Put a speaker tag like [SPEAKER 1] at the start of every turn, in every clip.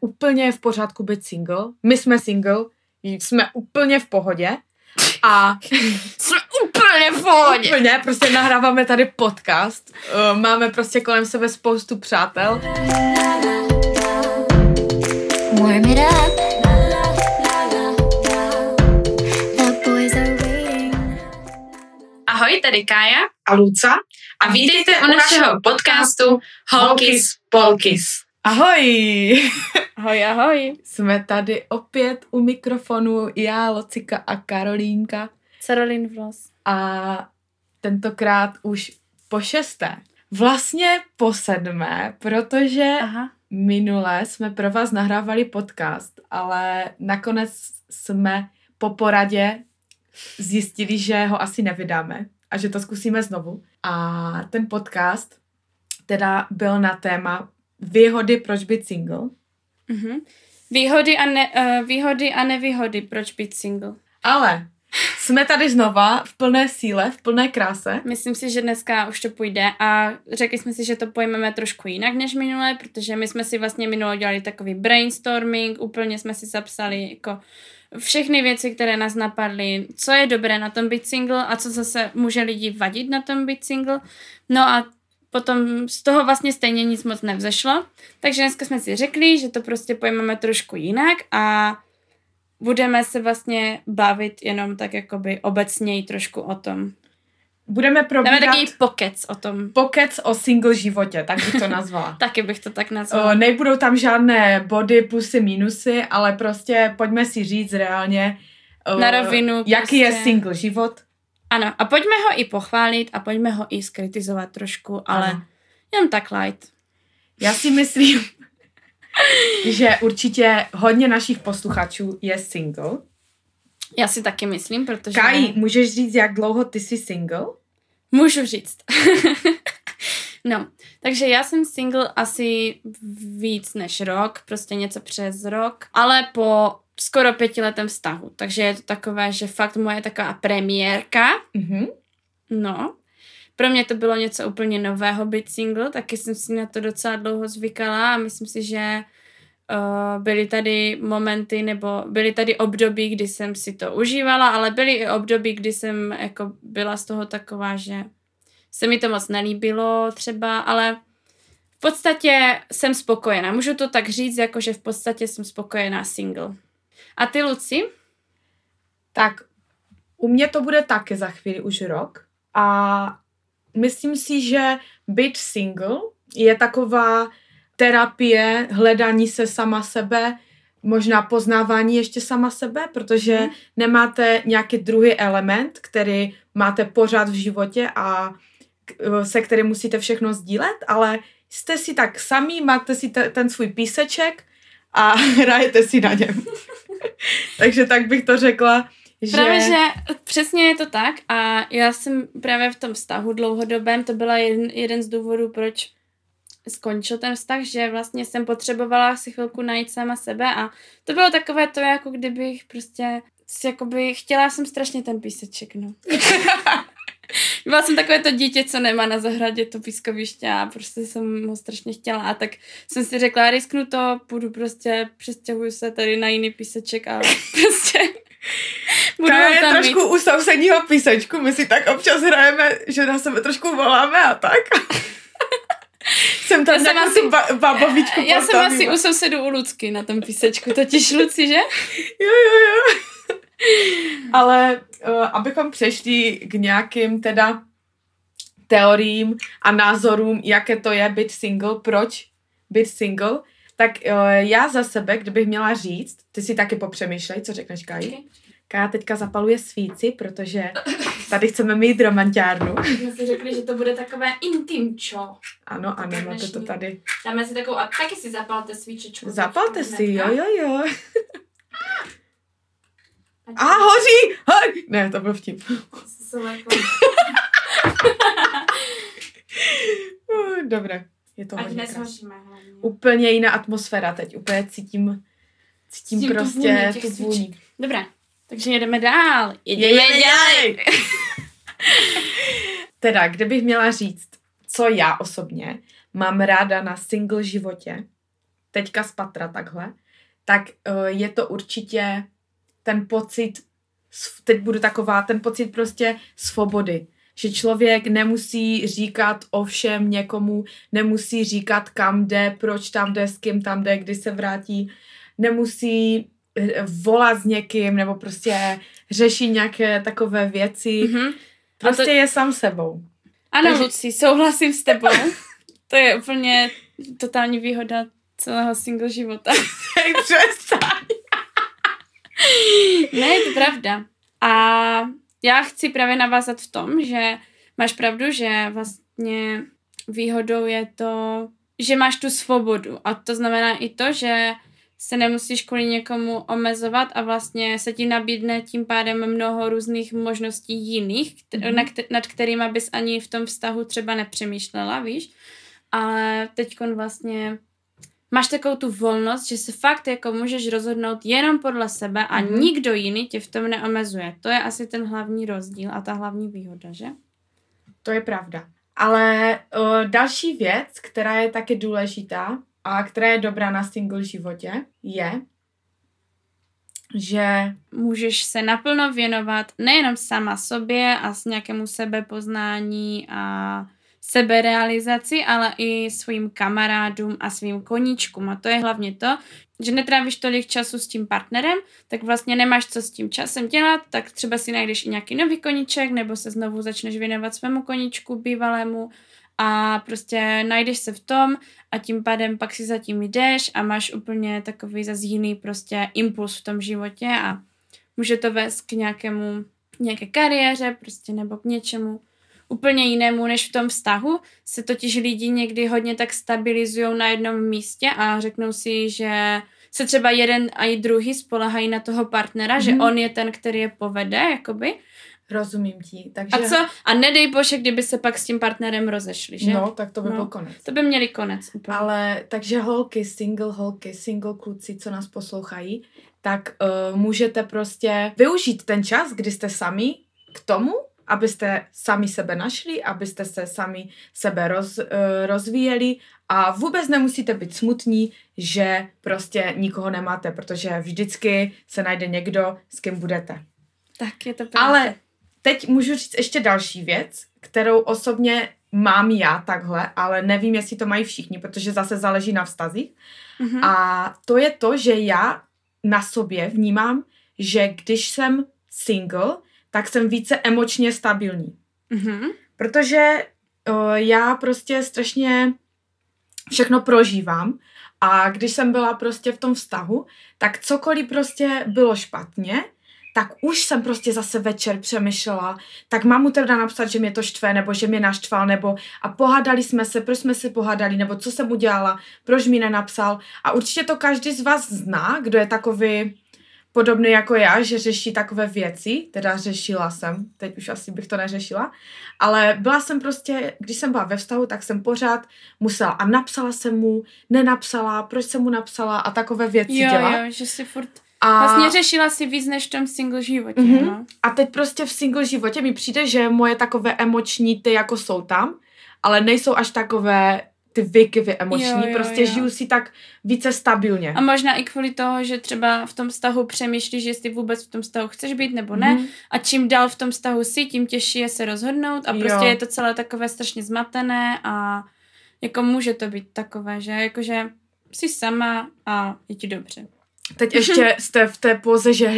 [SPEAKER 1] úplně v pořádku být single. My jsme single, jsme úplně v pohodě. A
[SPEAKER 2] jsme úplně v pohodě.
[SPEAKER 1] Úplně, prostě nahráváme tady podcast. Uh, máme prostě kolem sebe spoustu přátel. Warm it up.
[SPEAKER 2] Ahoj, tady Kája
[SPEAKER 1] a Luca
[SPEAKER 2] a vítejte u našeho podcastu Holkis Polkis.
[SPEAKER 1] Ahoj!
[SPEAKER 2] Ahoj, ahoj.
[SPEAKER 1] Jsme tady opět u mikrofonu, já, Locika a Karolínka.
[SPEAKER 2] Carolín Vlos.
[SPEAKER 1] A tentokrát už po šesté. Vlastně po sedmé, protože Aha. minule jsme pro vás nahrávali podcast, ale nakonec jsme po poradě zjistili, že ho asi nevydáme a že to zkusíme znovu. A ten podcast teda byl na téma výhody, proč být single.
[SPEAKER 2] Mm-hmm. Výhody, a ne, uh, výhody a nevýhody, proč být single.
[SPEAKER 1] Ale jsme tady znova v plné síle, v plné kráse.
[SPEAKER 2] Myslím si, že dneska už to půjde a řekli jsme si, že to pojmeme trošku jinak než minule, protože my jsme si vlastně minule dělali takový brainstorming, úplně jsme si zapsali jako všechny věci, které nás napadly, co je dobré na tom být single a co zase může lidi vadit na tom být single. No a potom z toho vlastně stejně nic moc nevzešlo. Takže dneska jsme si řekli, že to prostě pojmeme trošku jinak a budeme se vlastně bavit jenom tak jakoby obecněji trošku o tom.
[SPEAKER 1] Budeme probírat...
[SPEAKER 2] Dáme takový pokec o tom.
[SPEAKER 1] Pokec o single životě, tak bych to nazvala.
[SPEAKER 2] Taky bych to tak nazvala.
[SPEAKER 1] O, nebudou tam žádné body, plusy, minusy, ale prostě pojďme si říct reálně,
[SPEAKER 2] o, Na rovinu.
[SPEAKER 1] Jaký prostě... je single život.
[SPEAKER 2] Ano, a pojďme ho i pochválit a pojďme ho i skritizovat trošku, ale ano. jenom tak light.
[SPEAKER 1] Já si myslím, že určitě hodně našich posluchačů je single.
[SPEAKER 2] Já si taky myslím, protože...
[SPEAKER 1] Kai, můžeš říct, jak dlouho ty jsi single?
[SPEAKER 2] Můžu říct. no, takže já jsem single asi víc než rok, prostě něco přes rok, ale po skoro pětiletém vztahu, takže je to takové, že fakt moje taková premiérka. Mm-hmm. No, pro mě to bylo něco úplně nového být single, taky jsem si na to docela dlouho zvykala a myslím si, že uh, byly tady momenty nebo byly tady období, kdy jsem si to užívala, ale byly i období, kdy jsem jako byla z toho taková, že se mi to moc nelíbilo třeba, ale v podstatě jsem spokojená. Můžu to tak říct, jako že v podstatě jsem spokojená single. A ty, Luci?
[SPEAKER 1] Tak u mě to bude taky za chvíli už rok a myslím si, že být single je taková terapie, hledání se sama sebe, možná poznávání ještě sama sebe, protože mm. nemáte nějaký druhý element, který máte pořád v životě a se kterým musíte všechno sdílet, ale jste si tak sami, máte si te, ten svůj píseček a hrajete si na něm. Takže tak bych to řekla,
[SPEAKER 2] že... Právě, že přesně je to tak a já jsem právě v tom vztahu dlouhodobém, to byla jeden, jeden z důvodů, proč skončil ten vztah, že vlastně jsem potřebovala si chvilku najít sama sebe a to bylo takové to, jako kdybych prostě jakoby chtěla jsem strašně ten píseček, no. Byla jsem takové to dítě, co nemá na zahradě to pískoviště a prostě jsem ho strašně chtěla a tak jsem si řekla, risknu to, půjdu prostě, přestěhuju se tady na jiný píseček a prostě
[SPEAKER 1] Budu je tam trošku mít. u sousedního písečku, my si tak občas hrajeme, že na sebe trošku voláme a tak. jsem tam jsem asi, ba- babovičku
[SPEAKER 2] Já jsem asi u sousedu u Lucky na tom písečku, totiž Luci, že?
[SPEAKER 1] jo, jo, jo. Ale uh, abychom přešli k nějakým teda teoriím a názorům, jaké to je být single, proč být single, tak uh, já za sebe, kdybych měla říct, ty si taky popřemýšlej, co řekneš, Kaj? Okay. Kája teďka zapaluje svíci, protože tady chceme mít romantiárnu.
[SPEAKER 2] My si řekli, že to bude takové intimčo.
[SPEAKER 1] Ano, ano, máte to tady.
[SPEAKER 2] Dáme si takovou, a taky si zapalte svíčečku.
[SPEAKER 1] Zapalte si, jo, jo, jo. A hoří! Hoří! Ne, to byl vtip. Jako- Dobré, je to
[SPEAKER 2] Ať neshoříme
[SPEAKER 1] Úplně jiná atmosféra teď, úplně cítím, cítím, cítím prostě tu vůni.
[SPEAKER 2] Dobré, takže jedeme dál.
[SPEAKER 1] Jedeme dál. teda, kdybych měla říct, co já osobně mám ráda na single životě, teďka z patra takhle, tak uh, je to určitě ten pocit, teď budu taková, ten pocit prostě svobody. Že člověk nemusí říkat o všem někomu, nemusí říkat kam jde, proč tam jde, s kým tam jde, kdy se vrátí, nemusí eh, volat s někým, nebo prostě řešit nějaké takové věci. Mm-hmm. Prostě to... je sám sebou.
[SPEAKER 2] Ano, Takže... Luci, souhlasím s tebou. to je úplně totální výhoda celého single života.
[SPEAKER 1] Přestaň.
[SPEAKER 2] Ne, je to pravda. A já chci právě navázat v tom, že máš pravdu, že vlastně výhodou je to, že máš tu svobodu. A to znamená i to, že se nemusíš kvůli někomu omezovat a vlastně se ti nabídne tím pádem mnoho různých možností jiných, mm-hmm. na kter- nad kterými bys ani v tom vztahu třeba nepřemýšlela, víš. Ale teď vlastně máš takovou tu volnost, že se fakt jako můžeš rozhodnout jenom podle sebe a mm-hmm. nikdo jiný tě v tom neomezuje. To je asi ten hlavní rozdíl a ta hlavní výhoda, že?
[SPEAKER 1] To je pravda. Ale o, další věc, která je taky důležitá, a která je dobrá na single životě, je, že
[SPEAKER 2] můžeš se naplno věnovat nejenom sama sobě a s nějakému sebepoznání a seberealizaci, ale i svým kamarádům a svým koníčkům. A to je hlavně to, že netrávíš tolik času s tím partnerem, tak vlastně nemáš co s tím časem dělat, tak třeba si najdeš i nějaký nový koníček, nebo se znovu začneš věnovat svému koníčku bývalému, a prostě najdeš se v tom a tím pádem pak si zatím jdeš a máš úplně takový zase jiný prostě impuls v tom životě a může to vést k nějakému, nějaké kariéře prostě nebo k něčemu úplně jinému než v tom vztahu. Se totiž lidi někdy hodně tak stabilizují na jednom místě a řeknou si, že se třeba jeden a i druhý spolehají na toho partnera, mm-hmm. že mhm. on je ten, který je povede, jakoby
[SPEAKER 1] Rozumím ti. Takže...
[SPEAKER 2] A co? A nedej bože, kdyby se pak s tím partnerem rozešli, že?
[SPEAKER 1] No, tak to by no. byl konec.
[SPEAKER 2] To by měli konec
[SPEAKER 1] úplně. Ale takže holky, single holky, single kluci, co nás poslouchají, tak uh, můžete prostě využít ten čas, kdy jste sami k tomu, abyste sami sebe našli, abyste se sami sebe roz, uh, rozvíjeli a vůbec nemusíte být smutní, že prostě nikoho nemáte, protože vždycky se najde někdo, s kým budete.
[SPEAKER 2] Tak je to pravda.
[SPEAKER 1] Ale teď můžu říct ještě další věc, kterou osobně mám já takhle, ale nevím, jestli to mají všichni, protože zase záleží na vztazích. Mm-hmm. A to je to, že já na sobě vnímám, že když jsem single, tak jsem více emočně stabilní. Mm-hmm. Protože o, já prostě strašně všechno prožívám a když jsem byla prostě v tom vztahu, tak cokoliv prostě bylo špatně, tak už jsem prostě zase večer přemýšlela, tak mám mu teda napsat, že mě to štve, nebo že mě naštval, nebo a pohádali jsme se, proč jsme se pohádali, nebo co jsem udělala, proč mi nenapsal. A určitě to každý z vás zná, kdo je takový podobný jako já, že řeší takové věci, teda řešila jsem, teď už asi bych to neřešila, ale byla jsem prostě, když jsem byla ve vztahu, tak jsem pořád musela a napsala jsem mu, nenapsala, proč jsem mu napsala a takové věci
[SPEAKER 2] jo,
[SPEAKER 1] dělat.
[SPEAKER 2] Jo, že si furt a... Vlastně řešila si víc než v tom single životě, mm-hmm. no.
[SPEAKER 1] A teď prostě v single životě mi přijde, že moje takové emoční ty jako jsou tam, ale nejsou až takové ty vykyvy emoční, jo, jo, prostě jo. žiju si tak více stabilně.
[SPEAKER 2] A možná i kvůli toho, že třeba v tom vztahu přemýšlíš, jestli vůbec v tom vztahu chceš být nebo ne. Mm. A čím dál v tom vztahu si, tím těžší je se rozhodnout a prostě jo. je to celé takové strašně zmatené a jako může to být takové, že jakože jsi sama a je ti dobře.
[SPEAKER 1] Teď ještě jste v té poze, že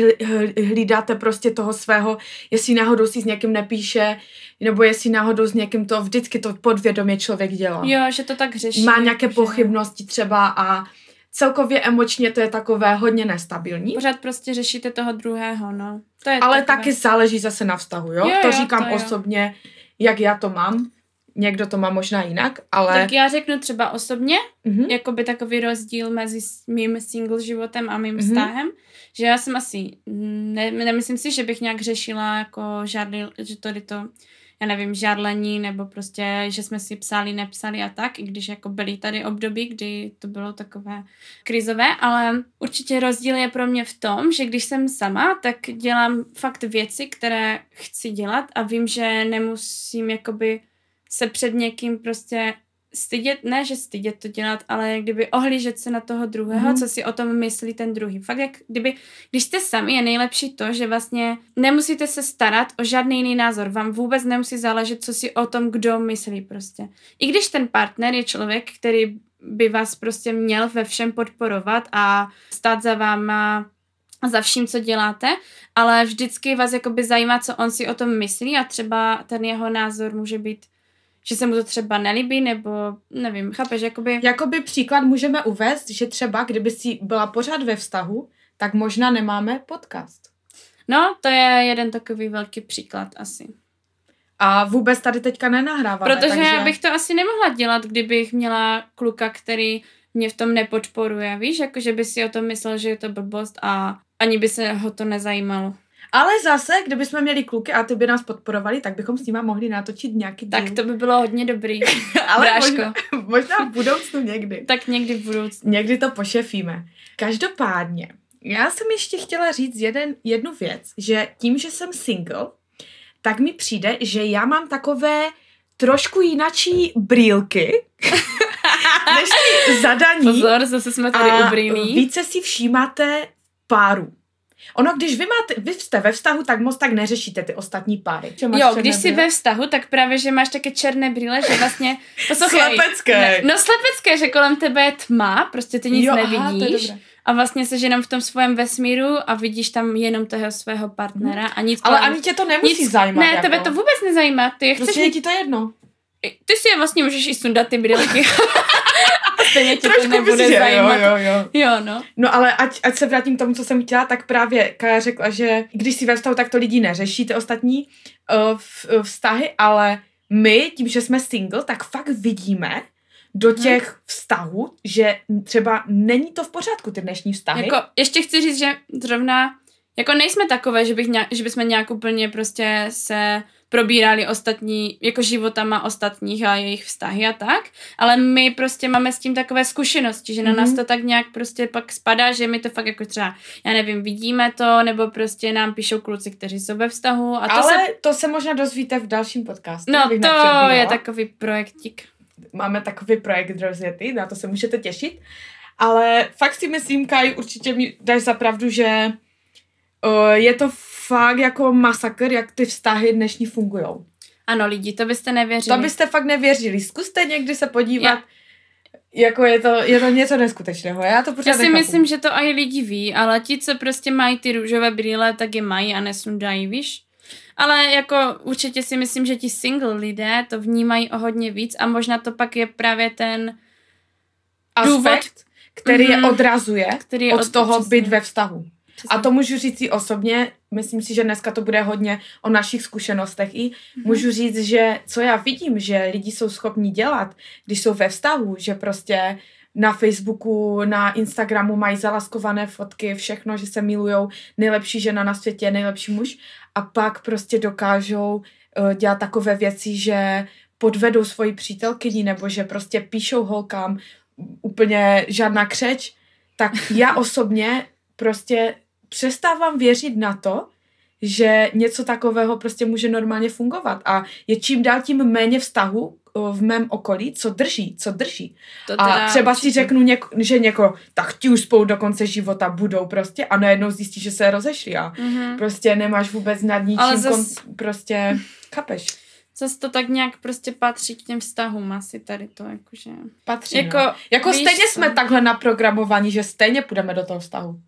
[SPEAKER 1] hlídáte prostě toho svého, jestli náhodou si s někým nepíše, nebo jestli náhodou s někým to vždycky to podvědomě člověk dělá.
[SPEAKER 2] Jo, že to tak řeší.
[SPEAKER 1] Má nějaké že... pochybnosti třeba a celkově emočně to je takové hodně nestabilní.
[SPEAKER 2] Pořád prostě řešíte toho druhého, no. To je
[SPEAKER 1] Ale takové... taky záleží zase na vztahu, jo?
[SPEAKER 2] jo
[SPEAKER 1] to
[SPEAKER 2] jo,
[SPEAKER 1] říkám
[SPEAKER 2] to
[SPEAKER 1] osobně, jak já to mám někdo to má možná jinak, ale...
[SPEAKER 2] Tak já řeknu třeba osobně, mm-hmm. jako by takový rozdíl mezi mým single životem a mým mm-hmm. vztahem, že já jsem asi, ne, nemyslím si, že bych nějak řešila jako žádný, že to to, já nevím, žárlení, nebo prostě, že jsme si psali, nepsali a tak, i když jako byly tady období, kdy to bylo takové krizové, ale určitě rozdíl je pro mě v tom, že když jsem sama, tak dělám fakt věci, které chci dělat a vím, že nemusím jakoby se před někým prostě stydět, ne že stydět to dělat, ale jak kdyby ohlížet se na toho druhého, mm. co si o tom myslí ten druhý. Fakt jak kdyby, když jste sami, je nejlepší to, že vlastně nemusíte se starat o žádný jiný názor. Vám vůbec nemusí záležet, co si o tom kdo myslí prostě. I když ten partner je člověk, který by vás prostě měl ve všem podporovat a stát za váma za vším, co děláte, ale vždycky vás jakoby zajímá, co on si o tom myslí a třeba ten jeho názor může být, že se mu to třeba nelíbí, nebo nevím, chápeš, jakoby...
[SPEAKER 1] Jakoby příklad můžeme uvést, že třeba kdyby si byla pořád ve vztahu, tak možná nemáme podcast.
[SPEAKER 2] No, to je jeden takový velký příklad asi.
[SPEAKER 1] A vůbec tady teďka nenahráváme.
[SPEAKER 2] Protože
[SPEAKER 1] takže...
[SPEAKER 2] já bych to asi nemohla dělat, kdybych měla kluka, který mě v tom nepodporuje, víš, jako že by si o tom myslel, že je to blbost a ani by se ho to nezajímalo.
[SPEAKER 1] Ale zase, kdybychom měli kluky a ty by nás podporovali, tak bychom s nima mohli natočit nějaký díl.
[SPEAKER 2] Tak to by bylo hodně dobrý.
[SPEAKER 1] Ale
[SPEAKER 2] Bráško.
[SPEAKER 1] možná, možná v budoucnu někdy.
[SPEAKER 2] tak někdy v budoucnu.
[SPEAKER 1] Někdy to pošefíme. Každopádně, já jsem ještě chtěla říct jeden, jednu věc, že tím, že jsem single, tak mi přijde, že já mám takové trošku jinačí brýlky, než zadaní.
[SPEAKER 2] Pozor, zase jsme tady u brýlí.
[SPEAKER 1] více si všímáte páru. Ono, když vy, máte, vy jste ve vztahu, tak moc tak neřešíte ty ostatní páry.
[SPEAKER 2] Jo, když jsi
[SPEAKER 1] brýle?
[SPEAKER 2] ve vztahu, tak právě, že máš také černé brýle, že vlastně... Poslouchej,
[SPEAKER 1] Slepecké.
[SPEAKER 2] Ne, no slepecké, že kolem tebe je tma, prostě ty nic
[SPEAKER 1] Jo,
[SPEAKER 2] nevidíš.
[SPEAKER 1] aha,
[SPEAKER 2] a vlastně jsi jenom v tom svém vesmíru a vidíš tam jenom toho svého partnera a nic
[SPEAKER 1] Ale
[SPEAKER 2] kolem-
[SPEAKER 1] ani tě to nemusí
[SPEAKER 2] nic,
[SPEAKER 1] zajímat.
[SPEAKER 2] Ne,
[SPEAKER 1] jako.
[SPEAKER 2] tebe to vůbec nezajímá. Ty je chceš
[SPEAKER 1] Prostě je
[SPEAKER 2] mít,
[SPEAKER 1] ti to jedno.
[SPEAKER 2] ty si je vlastně můžeš i sundat ty brýlky. stejně tě to nebude
[SPEAKER 1] je,
[SPEAKER 2] zajímat.
[SPEAKER 1] Jo, jo, jo.
[SPEAKER 2] jo, no.
[SPEAKER 1] No ale ať, ať se vrátím k tomu, co jsem chtěla, tak právě Kaja řekla, že když si ve vztahu, tak to lidi neřeší, ty ostatní uh, v, vztahy, ale my, tím, že jsme single, tak fakt vidíme do těch vztahů, že třeba není to v pořádku, ty dnešní vztahy.
[SPEAKER 2] Jako, ještě chci říct, že zrovna, jako nejsme takové, že, bych nějak, že bychom nějak úplně prostě se probírali ostatní, jako životama ostatních a jejich vztahy a tak, ale my prostě máme s tím takové zkušenosti, že na
[SPEAKER 1] Mhm.
[SPEAKER 2] nás to tak nějak prostě pak spadá, že my to fakt jako třeba, já nevím, vidíme to, nebo prostě nám píšou kluci, kteří jsou ve vztahu a to
[SPEAKER 1] ale
[SPEAKER 2] se...
[SPEAKER 1] to se možná dozvíte v dalším podcastu.
[SPEAKER 2] No to je takový projektík.
[SPEAKER 1] Máme takový projekt rozjetý, na to se můžete těšit. Ale fakt si myslím, Kaj, určitě mi dáš za pravdu, že je to fakt jako masakr, jak ty vztahy dnešní fungují.
[SPEAKER 2] Ano lidi, to byste nevěřili.
[SPEAKER 1] To byste fakt nevěřili. Zkuste někdy se podívat.
[SPEAKER 2] Já-
[SPEAKER 1] Jako je to, je to něco neskutečného. Já to pořád
[SPEAKER 2] Já si
[SPEAKER 1] nechápu.
[SPEAKER 2] myslím, že to i lidi ví, ale ti, co prostě mají ty růžové brýle, tak je mají a nesundají, víš? Ale jako určitě si myslím, že ti single lidé to vnímají o hodně víc a možná to pak je právě ten,
[SPEAKER 1] Aspekt,
[SPEAKER 2] důvod,
[SPEAKER 1] který je
[SPEAKER 2] Mhm.
[SPEAKER 1] odrazuje
[SPEAKER 2] který je
[SPEAKER 1] od toho
[SPEAKER 2] přesně,
[SPEAKER 1] být ve vztahu. A to můžu říct i osobně, myslím si, že dneska to bude hodně o našich zkušenostech i.
[SPEAKER 2] Mhm.
[SPEAKER 1] Můžu říct, že co já vidím, že lidi jsou schopni dělat, když jsou ve vztahu, že prostě na Facebooku, na Instagramu mají zalaskované fotky, všechno, že se milujou, nejlepší žena na světě, nejlepší muž a pak prostě dokážou uh, dělat takové věci, že podvedou svoji přítelkyni nebo že prostě píšou holkám úplně žádná křeč, tak já osobně prostě přestávám věřit na to, že něco takového prostě může normálně fungovat a je čím dál tím méně vztahu v mém okolí, co drží, co drží.
[SPEAKER 2] to
[SPEAKER 1] A třeba si
[SPEAKER 2] určitě.
[SPEAKER 1] řeknu, něko, že něko, tak ti už spolu do konce života budou prostě a najednou zjistí, že se rozešli a
[SPEAKER 2] Mhm.
[SPEAKER 1] prostě nemáš vůbec nad ničím,
[SPEAKER 2] Ale zas-
[SPEAKER 1] kon, prostě, chápeš,
[SPEAKER 2] Zase to tak nějak prostě patří k těm vztahům asi tady to, jakože...
[SPEAKER 1] patří,
[SPEAKER 2] Jako,
[SPEAKER 1] no. Jako stejně
[SPEAKER 2] co?
[SPEAKER 1] jsme takhle naprogramovaní, že stejně půjdeme do toho vztahu.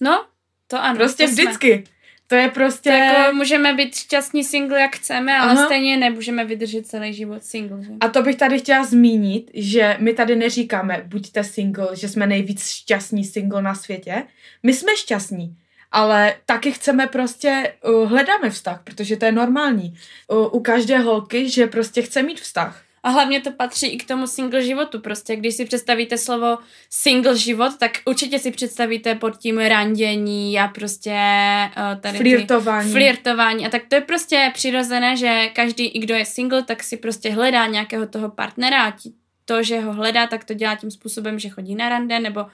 [SPEAKER 2] No, to ano.
[SPEAKER 1] Prostě
[SPEAKER 2] to jsme.
[SPEAKER 1] vždycky. To je prostě...
[SPEAKER 2] To jako můžeme být šťastní single, jak chceme, ale
[SPEAKER 1] Aha.
[SPEAKER 2] stejně nemůžeme vydržet celý život single, že?
[SPEAKER 1] A to bych tady chtěla zmínit, že my tady neříkáme buďte single, že jsme nejvíc šťastní single na světě. My jsme šťastní, ale taky chceme prostě, uh, hledáme vztah, protože to je normální. Uh, u každé holky, že prostě chce mít vztah.
[SPEAKER 2] A hlavně to patří i k tomu single životu. Prostě, když si představíte slovo single život, tak určitě si představíte pod tím randění a prostě uh, tady ty
[SPEAKER 1] Flirtování.
[SPEAKER 2] flirtování. A tak to je prostě přirozené, že každý, i kdo je single, tak si prostě hledá nějakého toho partnera a to, že ho hledá, tak to dělá tím způsobem, že chodí na rande nebo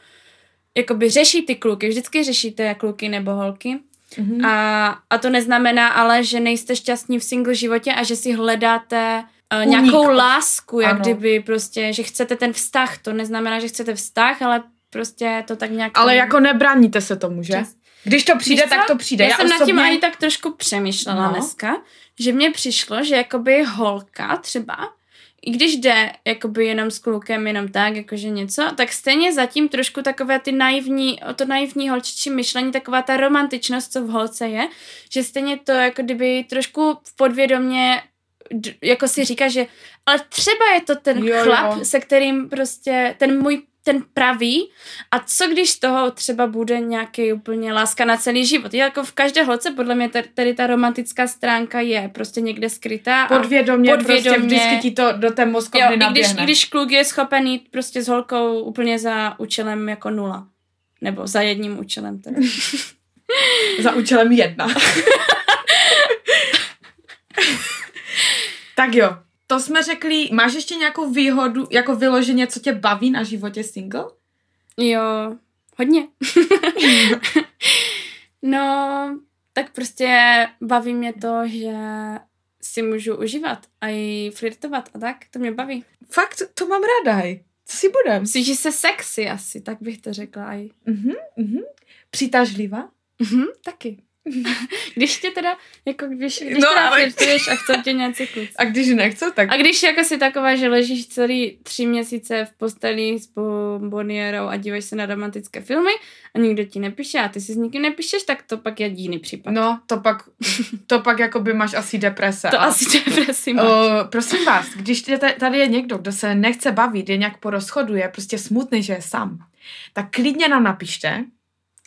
[SPEAKER 2] jakoby řeší ty kluky. Vždycky řešíte kluky nebo holky.
[SPEAKER 1] Mhm.
[SPEAKER 2] A, a to neznamená ale, že nejste šťastní v single životě a že si hledáte uh, nějakou
[SPEAKER 1] od-
[SPEAKER 2] lásku, jak
[SPEAKER 1] Ano.
[SPEAKER 2] kdyby prostě, že chcete ten vztah, to neznamená, že chcete vztah, ale prostě to tak nějak...
[SPEAKER 1] Ale jako nebráníte se tomu, že? Když to přijde, tak to přijde.
[SPEAKER 2] Já, jsem nad tím
[SPEAKER 1] osobně-
[SPEAKER 2] ani tak trošku přemýšlela
[SPEAKER 1] No.
[SPEAKER 2] dneska, že mně přišlo, že jakoby holka třeba, i když jde jakoby jenom s klukem, jenom tak, jakože něco, tak stejně zatím trošku takové ty naivní, to naivní holčičí myšlení, taková ta romantičnost, co v holce je, že stejně to jako kdyby trošku v podvědomě jako si říká, že ale třeba je to ten
[SPEAKER 1] Jo,
[SPEAKER 2] jo, chlap,
[SPEAKER 1] jo.
[SPEAKER 2] se kterým prostě ten můj ten pravý a co když z toho třeba bude nějaký úplně láska na celý život. Je Jako v každé holce podle mě tady- ta romantická stránka je prostě někde skrytá. a-
[SPEAKER 1] Podvědomě, podvědomě, prostě
[SPEAKER 2] Podvědomě.
[SPEAKER 1] vždycky ti to do té
[SPEAKER 2] Jo,
[SPEAKER 1] mozkovny
[SPEAKER 2] i když, když kluk je schopen jít prostě s holkou úplně za účelem jako nula. Nebo za jedním účelem teda.
[SPEAKER 1] Za účelem jedna. tak jo, to jsme řekli. Máš ještě nějakou výhodu, jako vyloženě, co tě baví na životě single?
[SPEAKER 2] Jo, hodně. no, tak prostě baví mě to, že si můžu užívat a i flirtovat a tak, to mě baví.
[SPEAKER 1] Fakt, to mám ráda. Co si budem?
[SPEAKER 2] Myslíš, že se sexy asi, tak bych to řekla i.
[SPEAKER 1] Mhm, mhm. Přitažlivá?
[SPEAKER 2] Mhm, taky. když tě teda, jako když, když
[SPEAKER 1] No,
[SPEAKER 2] teda
[SPEAKER 1] ale-
[SPEAKER 2] flirtuješ a chcou tě nějací kluci.
[SPEAKER 1] A když nechcou, tak...
[SPEAKER 2] A když jako si taková, že ležíš celý tři měsíce v posteli s bombonierou a díváš se na romantické filmy a nikdo ti nepíše a ty si s nikým nepíšeš, tak to pak je jiný případ.
[SPEAKER 1] No, to pak, to pak jakoby máš asi deprese.
[SPEAKER 2] to
[SPEAKER 1] A-
[SPEAKER 2] asi depresi máš.
[SPEAKER 1] O, prosím vás, když tě- tady je někdo, kdo se nechce bavit, je nějak po rozchodu, je prostě smutný, že je sám, tak klidně nám napište.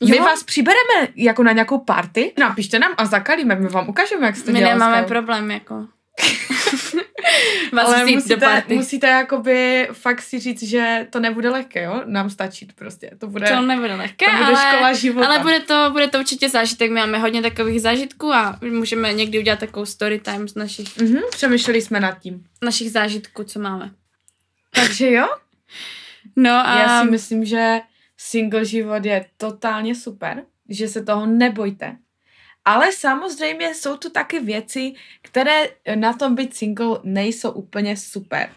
[SPEAKER 1] My
[SPEAKER 2] Jo.
[SPEAKER 1] vás přibereme jako na nějakou party, napište nám a zakalíme, my vám ukážeme, jak se to
[SPEAKER 2] My
[SPEAKER 1] dělá.
[SPEAKER 2] nemáme
[SPEAKER 1] Skype.
[SPEAKER 2] problém, jako. Vás
[SPEAKER 1] Ale
[SPEAKER 2] vzít do
[SPEAKER 1] musíte,
[SPEAKER 2] party.
[SPEAKER 1] musíte jakoby fakt si říct, že to nebude lehké, jo? Nám stačí prostě. To bude,
[SPEAKER 2] To nebude lehké,
[SPEAKER 1] to bude
[SPEAKER 2] ale,
[SPEAKER 1] škola života.
[SPEAKER 2] ale bude to, bude to určitě zážitek. My máme hodně takových zážitků a můžeme někdy udělat takovou story time z našich,
[SPEAKER 1] Mhm, přemýšleli jsme nad tím.
[SPEAKER 2] našich zážitků, co máme.
[SPEAKER 1] Takže jo,
[SPEAKER 2] No a
[SPEAKER 1] já si myslím, že single život je totálně super, že se toho nebojte. Ale samozřejmě jsou tu taky věci, které na tom být single nejsou úplně super.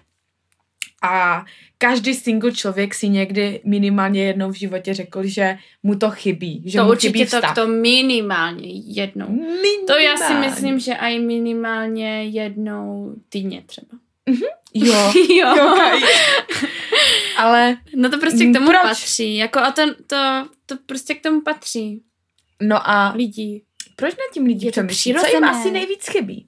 [SPEAKER 1] A každý single člověk si někdy minimálně jednou v životě řekl, že mu to chybí. Že
[SPEAKER 2] to
[SPEAKER 1] mu
[SPEAKER 2] určitě
[SPEAKER 1] chybí
[SPEAKER 2] to,
[SPEAKER 1] vztah.
[SPEAKER 2] to minimálně jednou.
[SPEAKER 1] Minimálně.
[SPEAKER 2] To já si myslím, že i minimálně jednou týdně třeba.
[SPEAKER 1] Jo,
[SPEAKER 2] jo.
[SPEAKER 1] jo, Kaj. Ale,
[SPEAKER 2] No to prostě k tomu
[SPEAKER 1] Proč?
[SPEAKER 2] patří. Jako a to, to, to prostě k tomu patří.
[SPEAKER 1] no a
[SPEAKER 2] Lidí.
[SPEAKER 1] proč nad tím lidi přemýšlí? Co jim asi nejvíc chybí?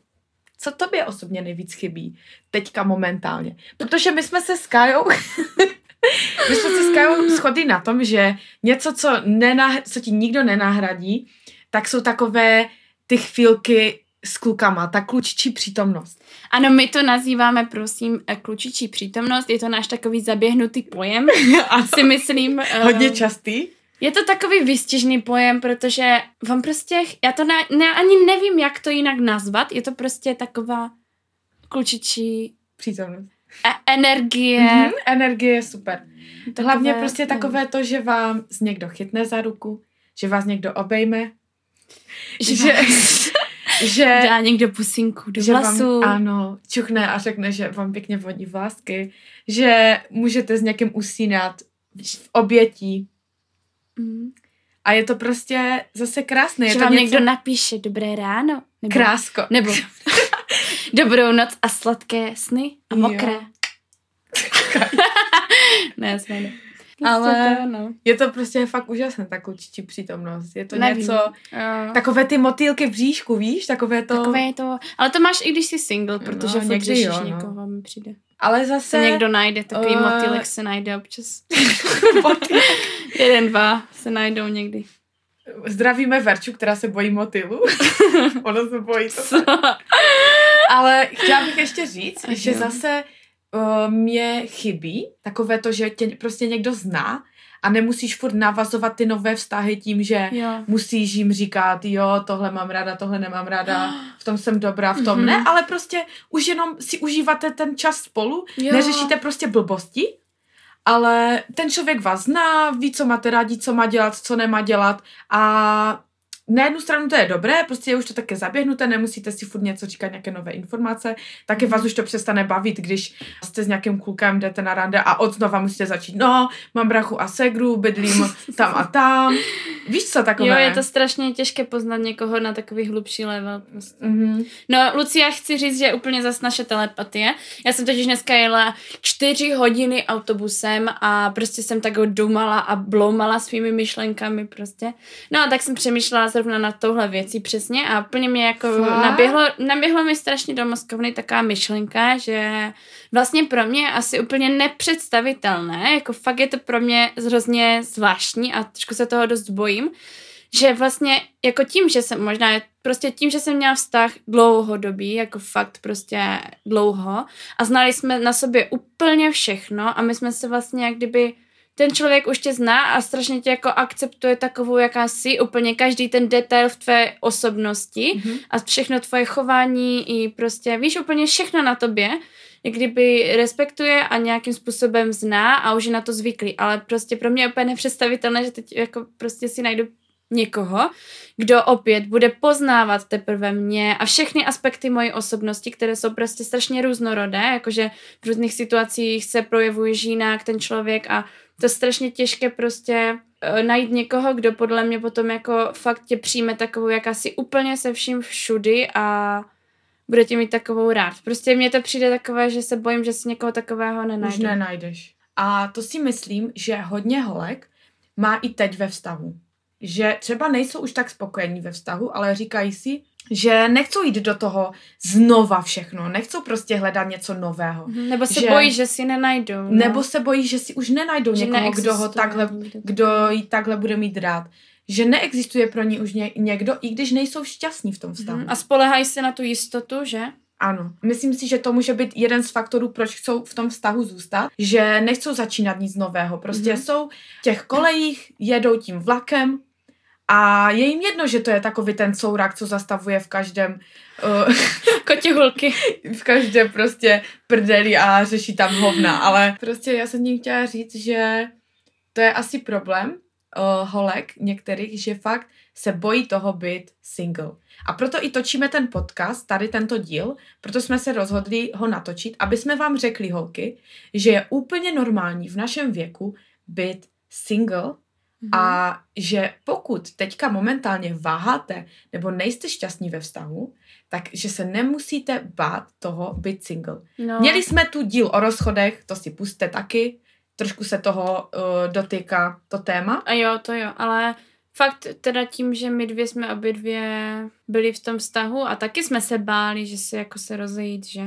[SPEAKER 1] Co tobě osobně nejvíc chybí? Teďka momentálně. Protože my jsme se s Kajou... my jsme se s Kajou shodli na tom, že něco, co, nenah- co ti nikdo nenahradí, tak jsou takové ty chvílky s klukama, ta klučičí přítomnost.
[SPEAKER 2] Ano, my to nazýváme, prosím, eh, klučičí přítomnost. Je to náš takový zaběhnutý pojem, si myslím. eh,
[SPEAKER 1] hodně častý.
[SPEAKER 2] Je to takový výstěžný pojem, protože vám prostě, já to ne, ne, ani nevím, jak to jinak nazvat, je to prostě taková klučičí
[SPEAKER 1] Přítomnost.
[SPEAKER 2] e- energie.
[SPEAKER 1] Mhm, energie je super.
[SPEAKER 2] Takové,
[SPEAKER 1] Hlavně prostě takové to, že vám někdo chytne za ruku, že vás někdo obejme,
[SPEAKER 2] že,
[SPEAKER 1] že, že,
[SPEAKER 2] dá někdo pusinku do
[SPEAKER 1] že
[SPEAKER 2] vlasů.
[SPEAKER 1] vám, ano, čuchne a řekne, že vám pěkně vodí vlásky, že můžete s někým usínat v obětí.
[SPEAKER 2] Mm.
[SPEAKER 1] A je to prostě zase krásné. Je
[SPEAKER 2] Že
[SPEAKER 1] to
[SPEAKER 2] vám
[SPEAKER 1] něco...
[SPEAKER 2] někdo napíše dobré ráno. Nebo,
[SPEAKER 1] Krásko.
[SPEAKER 2] Nebo dobrou noc a sladké sny a mokré. ne, jsme ne. Ale
[SPEAKER 1] to,
[SPEAKER 2] no.
[SPEAKER 1] je to prostě fakt úžasné, ta klučičí přítomnost. Je to
[SPEAKER 2] Nevím.
[SPEAKER 1] něco,
[SPEAKER 2] Jo.
[SPEAKER 1] takové ty motýlky v bříšku, víš, takové to,
[SPEAKER 2] Takové je to, ale to máš i když jsi single, protože
[SPEAKER 1] No, někdy
[SPEAKER 2] řešíš
[SPEAKER 1] jo, no.
[SPEAKER 2] někoho, mi přijde.
[SPEAKER 1] ale
[SPEAKER 2] Se
[SPEAKER 1] zase...
[SPEAKER 2] někdo najde, takový
[SPEAKER 1] eh,
[SPEAKER 2] motýlek se najde občas. Jeden, dva se najdou někdy.
[SPEAKER 1] Zdravíme Verču, která se bojí motylu. Ona se bojí to. Ale chtěla bych ještě říct, že zase uh, mě chybí takové to, že tě prostě někdo zná a nemusíš furt navazovat ty nové vztahy tím, že
[SPEAKER 2] Jo.
[SPEAKER 1] musíš jim říkat, jo, tohle mám ráda, tohle nemám ráda, v tom jsem dobrá, v tom
[SPEAKER 2] Mhm.
[SPEAKER 1] ne, ale prostě už jenom si užíváte ten čas spolu,
[SPEAKER 2] Jo.
[SPEAKER 1] neřešíte prostě blbosti, ale ten člověk vás zná, ví, co máte rádi, co má dělat, co nemá dělat a na jednu stranu to je dobré, prostě je už to také zaběhnuté, nemusíte si furt něco říkat, nějaké nové informace, taky vás už to přestane bavit, když jste s nějakým klukem, jdete na rande a od znova musíte začít, no, mám brachu a segru, bydlím tam a tam. Víš co takové?
[SPEAKER 2] Jo, je to strašně těžké poznat někoho na takový hlubší level. Prostě.
[SPEAKER 1] Mm-hmm.
[SPEAKER 2] No, Lucia, chci říct, že je úplně zas naše telepatie. Já jsem totiž dneska jela čtyři hodiny autobusem a prostě jsem tak dumala a bloumala svými myšlenkami prostě. No a tak jsem přemýšlela zrovna na touhle věcí přesně a úplně mě jako naběhlo, naběhlo mi strašně do mozkovny taková myšlenka, že vlastně pro mě je asi úplně nepředstavitelné, jako fakt je to pro mě hrozně zvláštní a trošku se toho dost bojím, že vlastně jako tím, že jsem možná prostě tím, že jsem měla vztah dlouhodobý, jako fakt prostě dlouho a znali jsme na sobě úplně všechno a my jsme se vlastně jak kdyby ten člověk už tě zná a strašně tě jako akceptuje takovou, jaká jsi, úplně každý ten detail v tvé osobnosti
[SPEAKER 1] Mhm.
[SPEAKER 2] a všechno tvoje chování i prostě, víš, úplně všechno na tobě, jak kdyby respektuje a nějakým způsobem zná a už je na to zvyklý, ale prostě pro mě je úplně nepředstavitelné, že teď jako prostě si najdu někoho, kdo opět bude poznávat teprve mě a všechny aspekty mojí osobnosti, které jsou prostě strašně různorodé, jakože v různých situacích se projevuje jinak ten člověk a to je strašně těžké prostě uh, najít někoho, kdo podle mě potom jako fakt tě přijme takovou, jaká si úplně se vším všudy a bude tě mít takovou rád. Prostě mně to přijde takové, že se bojím, že si někoho takového nenajdu.
[SPEAKER 1] Už nenajdeš. A to si myslím, že hodně holek má i teď ve vztahu. Že třeba nejsou už tak spokojení ve vztahu, ale říkají si, že nechcou jít do toho znova všechno, nechcou prostě hledat něco nového.
[SPEAKER 2] Mhm, Nebo se
[SPEAKER 1] že-
[SPEAKER 2] bojí, že si nenajdou. No.
[SPEAKER 1] Nebo se bojí, že si už nenajdou
[SPEAKER 2] Že
[SPEAKER 1] někoho, kdo ho takhle, kdo ji takhle bude mít rád. Že neexistuje pro ní už ně, někdo, i když nejsou šťastní v tom vztahu.
[SPEAKER 2] Mhm. A spolehají se na tu jistotu, že?
[SPEAKER 1] Ano, myslím si, že to může být jeden z faktorů, proč chcou v tom vztahu zůstat, že nechcou začínat nic nového. Prostě
[SPEAKER 2] Mhm.
[SPEAKER 1] mm-hmm. jsou v těch kolejích, jedou tím vlakem a je jim jedno, že to je takový ten sourák, co zastavuje v každém, uh,
[SPEAKER 2] Kotěhulky.
[SPEAKER 1] v každém prostě prdeli a řeší tam hovna, ale prostě já jsem tím chtěla říct, že to je asi problém uh, holek některých, že fakt se bojí toho být single. A proto i točíme ten podcast, tady tento díl, proto jsme se rozhodli ho natočit, aby jsme vám řekli, holky, že je úplně normální v našem věku být single a že pokud teďka momentálně váháte nebo nejste šťastní ve vztahu, tak že se nemusíte bát toho být single.
[SPEAKER 2] no.
[SPEAKER 1] Měli jsme tu díl o rozchodech, to si puste taky, trošku se toho uh, dotýká to téma.
[SPEAKER 2] A jo, to jo, ale fakt teda tím, že my dvě jsme obě dvě byli v tom vztahu a taky jsme se báli, že se jako se rozejít, že?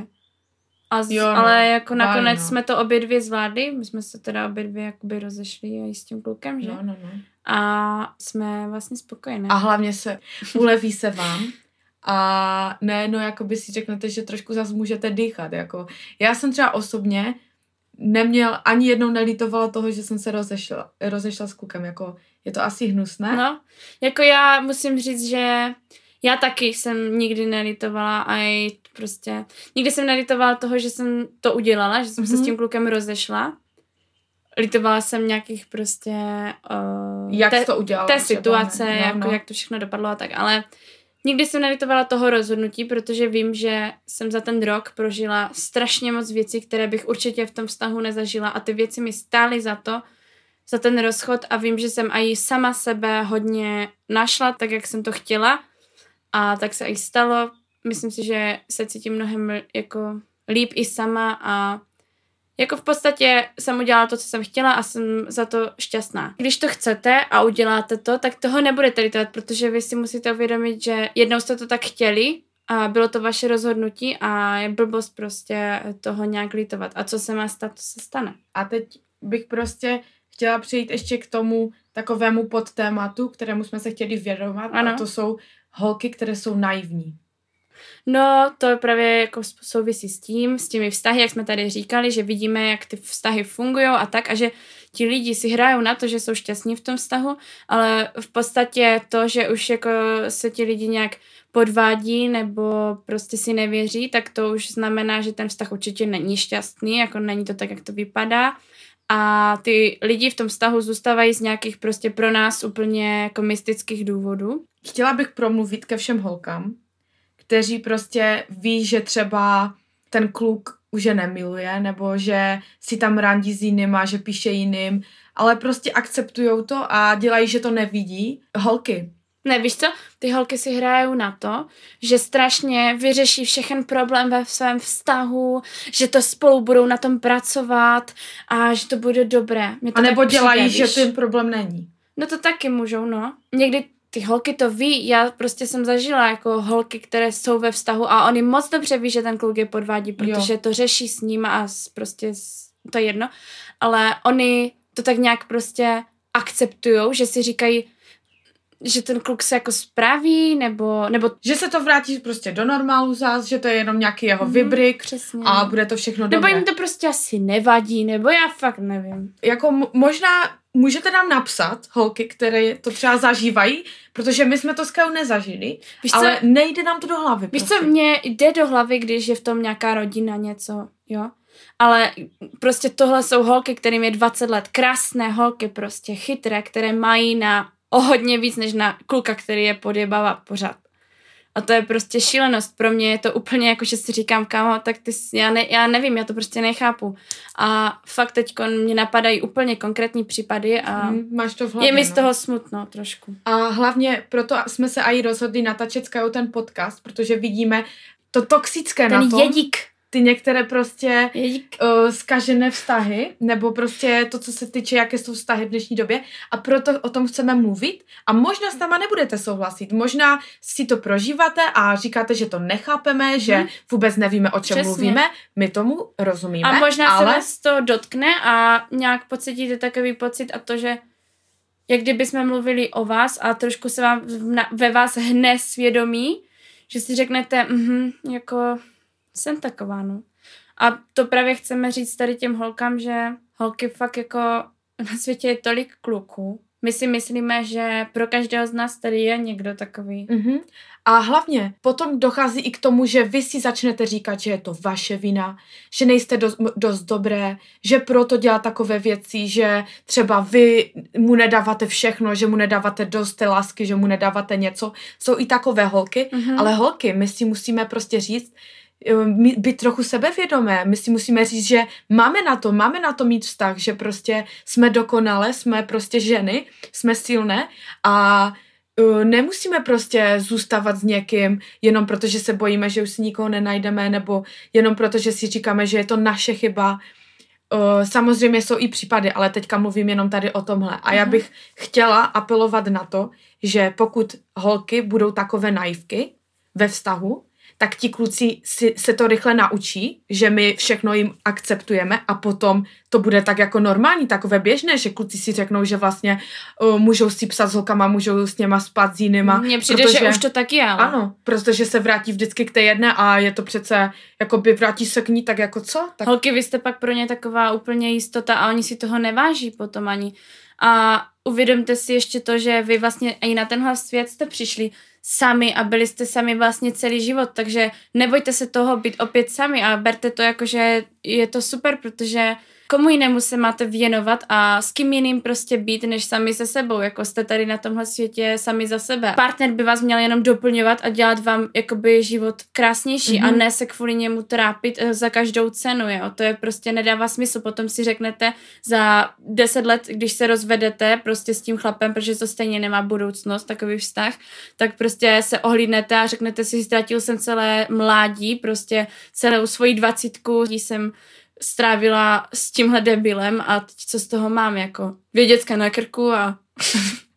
[SPEAKER 2] A z,
[SPEAKER 1] Jo, no,
[SPEAKER 2] ale jako nakonec
[SPEAKER 1] no.
[SPEAKER 2] jsme to obě dvě zvládli, my jsme se teda obě dvě jakoby rozešli i s tím klukem, že?
[SPEAKER 1] No, no, no.
[SPEAKER 2] A jsme vlastně spokojené.
[SPEAKER 1] A hlavně se uleví se vám a nejednou jakoby si řeknete, že trošku zase můžete dýchat. Jako. Já jsem třeba osobně neměl, ani jednou nelitovala toho, že jsem se rozešla, rozešla s klukem. Jako, je to asi hnusné.
[SPEAKER 2] No, jako já musím říct, že já taky jsem nikdy nelitovala a i prostě, nikdy jsem nelitovala toho, že jsem to udělala, že jsem mm-hmm. se s
[SPEAKER 1] Mhm.
[SPEAKER 2] tím klukem rozešla. Litovala jsem nějakých prostě uh,
[SPEAKER 1] Jak jsi to udělala?
[SPEAKER 2] té situace,
[SPEAKER 1] ne?
[SPEAKER 2] jako,
[SPEAKER 1] no.
[SPEAKER 2] jak to všechno dopadlo a tak, ale nikdy jsem nelitovala toho rozhodnutí, protože vím, že jsem za ten rok prožila strašně moc věcí, které bych určitě v tom vztahu nezažila a ty věci mi stály za to, za ten rozchod a vím, že jsem i sama sebe hodně našla, tak jak jsem to chtěla a tak se i stalo. Myslím si, že se cítím mnohem jako líp i sama a jako v podstatě jsem udělala to, co jsem chtěla a jsem za to šťastná. Když to chcete a uděláte to, tak toho nebudete litovat, protože vy si musíte uvědomit, že jednou jste to tak chtěli a bylo to vaše rozhodnutí a je blbost prostě toho nějak litovat. A co se má stát, to se stane.
[SPEAKER 1] A teď bych prostě chtěla přejít ještě k tomu takovému podtématu, kterému jsme se chtěli věnovat.
[SPEAKER 2] Ano.
[SPEAKER 1] A to jsou holky, které jsou naivní.
[SPEAKER 2] No, to právě jako souvisí s tím, s těmi vztahy, jak jsme tady říkali, že vidíme, jak ty vztahy fungují a tak, a že ti lidi si hrajou na to, že jsou šťastní v tom vztahu, ale v podstatě to, že už jako se ti lidi nějak podvádí nebo prostě si nevěří, tak to už znamená, že ten vztah určitě není šťastný, jako není to tak, jak to vypadá a ty lidi v tom vztahu zůstávají z nějakých prostě pro nás úplně jako mystických důvodů.
[SPEAKER 1] Chtěla bych promluvit ke všem holkám, kteří prostě ví, že třeba ten kluk už je nemiluje, nebo že si tam randí s jinýma, že píše jiným, ale prostě akceptujou to a dělají, že to nevidí. Holky,
[SPEAKER 2] Ne, víš co? Ty holky si hrajou na to, že strašně vyřeší všechen problém ve svém vztahu, že to spolu budou na tom pracovat a že to bude dobré. Mně to
[SPEAKER 1] a nebo dělají,
[SPEAKER 2] přijde,
[SPEAKER 1] že
[SPEAKER 2] víš?
[SPEAKER 1] ten problém není.
[SPEAKER 2] No to taky můžou, no. Někdy ty holky to ví, já prostě jsem zažila jako holky, které jsou ve vztahu a oni moc dobře ví, že ten kluk je podvádí, protože to řeší s ním a s, prostě s, to je jedno, ale oni to tak nějak prostě akceptujou, že si říkají, že ten kluk se jako spraví, nebo, nebo
[SPEAKER 1] Že se to vrátí prostě do normálu zás, že to je jenom nějaký jeho
[SPEAKER 2] Mhm,
[SPEAKER 1] vybryk
[SPEAKER 2] přesně.
[SPEAKER 1] a bude to všechno
[SPEAKER 2] nebo
[SPEAKER 1] dobré.
[SPEAKER 2] jim to prostě asi nevadí, nebo já fakt nevím.
[SPEAKER 1] Jako m- možná můžete nám napsat, holky, které to třeba zažívají, protože my jsme to s Kajou nezažili,
[SPEAKER 2] Víš co,
[SPEAKER 1] ale nejde nám to do hlavy.
[SPEAKER 2] Víš,
[SPEAKER 1] prostě.
[SPEAKER 2] co mně jde do hlavy, když je v tom nějaká rodina něco, jo? Ale prostě tohle jsou holky, kterým je 20 let. Krásné holky prostě, chytré, které mají na o hodně víc, než na kluka, který je podjebává pořád. A to je prostě šílenost. Pro mě je to úplně jako, že si říkám, kámo, tak ty, jsi- já, ne, já nevím, já to prostě nechápu. A fakt teď mě napadají úplně konkrétní případy a
[SPEAKER 1] Hm, máš to v hlavě,
[SPEAKER 2] je mi z
[SPEAKER 1] no.
[SPEAKER 2] toho smutno trošku.
[SPEAKER 1] A hlavně proto jsme se i rozhodli natáčet s ten podcast, protože vidíme to toxické na
[SPEAKER 2] Ten
[SPEAKER 1] tom,
[SPEAKER 2] jedík.
[SPEAKER 1] Ty některé prostě uh, zkažené vztahy, nebo prostě to, co se týče, jaké jsou vztahy v dnešní době. A proto o tom chceme mluvit. A možná s náma nebudete souhlasit, možná si to prožíváte a říkáte, že to nechápeme, že
[SPEAKER 2] Mhm.
[SPEAKER 1] vůbec nevíme, o čem
[SPEAKER 2] Přesně.
[SPEAKER 1] mluvíme, my tomu rozumíme,
[SPEAKER 2] A možná
[SPEAKER 1] ale
[SPEAKER 2] se vás to dotkne a nějak pocítíte takový pocit a to, že jak kdyby jsme mluvili o vás a trošku se vám na, ve vás hne svědomí, že si řeknete, mhm, jako jsem taková, no. A to právě chceme říct tady těm holkám, že holky fakt jako na světě je tolik kluků. My si myslíme, že pro každého z nás tady je někdo takový.
[SPEAKER 1] Mhm. A hlavně potom dochází i k tomu, že vy si začnete říkat, že je to vaše vina, že nejste dost, dost dobré, že proto dělá takové věci, že třeba vy mu nedáváte všechno, že mu nedáváte dost té lásky, že mu nedáváte něco. Jsou i takové holky,
[SPEAKER 2] Mhm.
[SPEAKER 1] ale holky, my si musíme prostě říct, být trochu sebevědomé. My si musíme říct, že máme na to, máme na to mít vztah, že prostě jsme dokonalé, jsme prostě ženy, jsme silné a uh, nemusíme prostě zůstávat s někým jenom protože se bojíme, že už si nikoho nenajdeme, nebo jenom protože si říkáme, že je to naše chyba. Uh, samozřejmě jsou i případy, ale teďka mluvím jenom tady o tomhle. A já
[SPEAKER 2] Mhm.
[SPEAKER 1] bych chtěla apelovat na to, že pokud holky budou takové naivky ve vztahu, tak ti kluci si, se to rychle naučí, že my všechno jim akceptujeme a potom to bude tak jako normální, takové běžné, že kluci si řeknou, že vlastně uh, můžou si psat s holkama, můžou s něma spát s jinýma.
[SPEAKER 2] Mně přijde,
[SPEAKER 1] protože,
[SPEAKER 2] že už to taky je, ale...
[SPEAKER 1] Ano, protože se vrátí vždycky k té jedné a je to přece, jako by vrátí se k ní, tak jako co? Tak
[SPEAKER 2] Holky, vy jste pak pro ně taková úplně jistota a oni si toho neváží potom ani. A uvědomte si ještě to, že vy vlastně i na tenhle svět jste přišli sami a byli jste sami vlastně celý život, takže nebojte se toho být opět sami a berte to jako, že je to super, protože komu jinému se máte věnovat a s kým jiným prostě být, než sami se sebou, jako jste tady na tomhle světě sami za sebe. Partner by vás měl jenom doplňovat a dělat vám jakoby život krásnější mm-hmm. a
[SPEAKER 1] Mhm.
[SPEAKER 2] ne se kvůli němu trápit eh, za každou cenu, jo. To je prostě nedává smysl. Potom si řeknete za deset let, když se rozvedete prostě s tím chlapem, protože to stejně nemá budoucnost, takový vztah, tak prostě se ohlídnete a řeknete si, ztratil jsem celé mládí, prostě celou svoji dvacítku, jsem strávila s tímhle debilem a teď co z toho mám, jako dvě děcka na krku a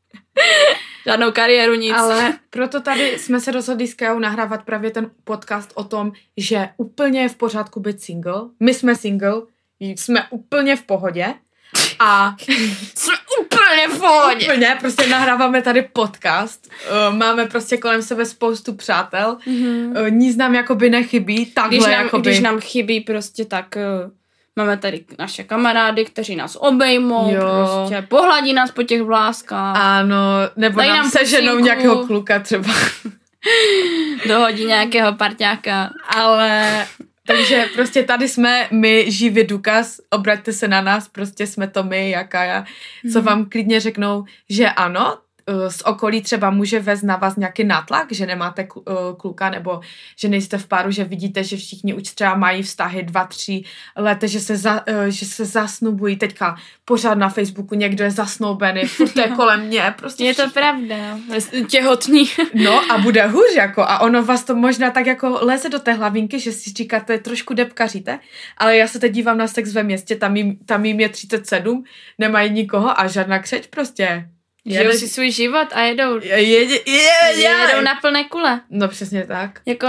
[SPEAKER 2] žádnou kariéru, nic.
[SPEAKER 1] Ale proto tady jsme se rozhodli s Kajou nahrávat právě ten podcast o tom, že úplně je v pořádku být single. My jsme single, jsme úplně v pohodě. A
[SPEAKER 2] jsme úplně v pohodě.
[SPEAKER 1] úplně prostě nahráváme tady podcast. Eh, Máme prostě kolem sebe spoustu přátel.
[SPEAKER 2] Mhm.
[SPEAKER 1] Eh, Nic nám jakoby nechybí. Takhle
[SPEAKER 2] Když nám,
[SPEAKER 1] jakoby.
[SPEAKER 2] když nám chybí prostě tak uh, máme tady naše kamarády, kteří nás obejmou,
[SPEAKER 1] Jo.
[SPEAKER 2] prostě pohladí nás po těch vláskách,
[SPEAKER 1] Ano, nebo
[SPEAKER 2] Dají
[SPEAKER 1] nám
[SPEAKER 2] nám
[SPEAKER 1] seženou
[SPEAKER 2] pusinku.
[SPEAKER 1] nějakého kluka třeba.
[SPEAKER 2] dohodí nějakého parťáka.
[SPEAKER 1] Ale Takže prostě tady jsme my živý důkaz, obraťte se na nás, prostě jsme to my, jaká já, co
[SPEAKER 2] Mhm.
[SPEAKER 1] vám klidně řeknou, že ano, z okolí třeba může vést na vás nějaký nátlak, že nemáte eh, kluka nebo že nejste v páru, že vidíte, že všichni už třeba mají vztahy dva, tři let, že se, za, eh, že se zasnubují. Teďka pořád na Facebooku někdo je zasnoubený, furt to je kolem mě. Prostě
[SPEAKER 2] Je to
[SPEAKER 1] všichni-
[SPEAKER 2] pravda, no. Těhotný.
[SPEAKER 1] No a bude hůř jako a ono vás to možná tak jako leze do té hlavinky, že si říkáte trošku depkaříte, ale já se teď dívám na sex ve městě, tam jim, tam jim je 37, nemají nikoho a žádná křeč prostě.
[SPEAKER 2] Žijou si svůj život a jedou,
[SPEAKER 1] je, je, je, je,
[SPEAKER 2] jedou na plné kule.
[SPEAKER 1] No přesně tak.
[SPEAKER 2] Jako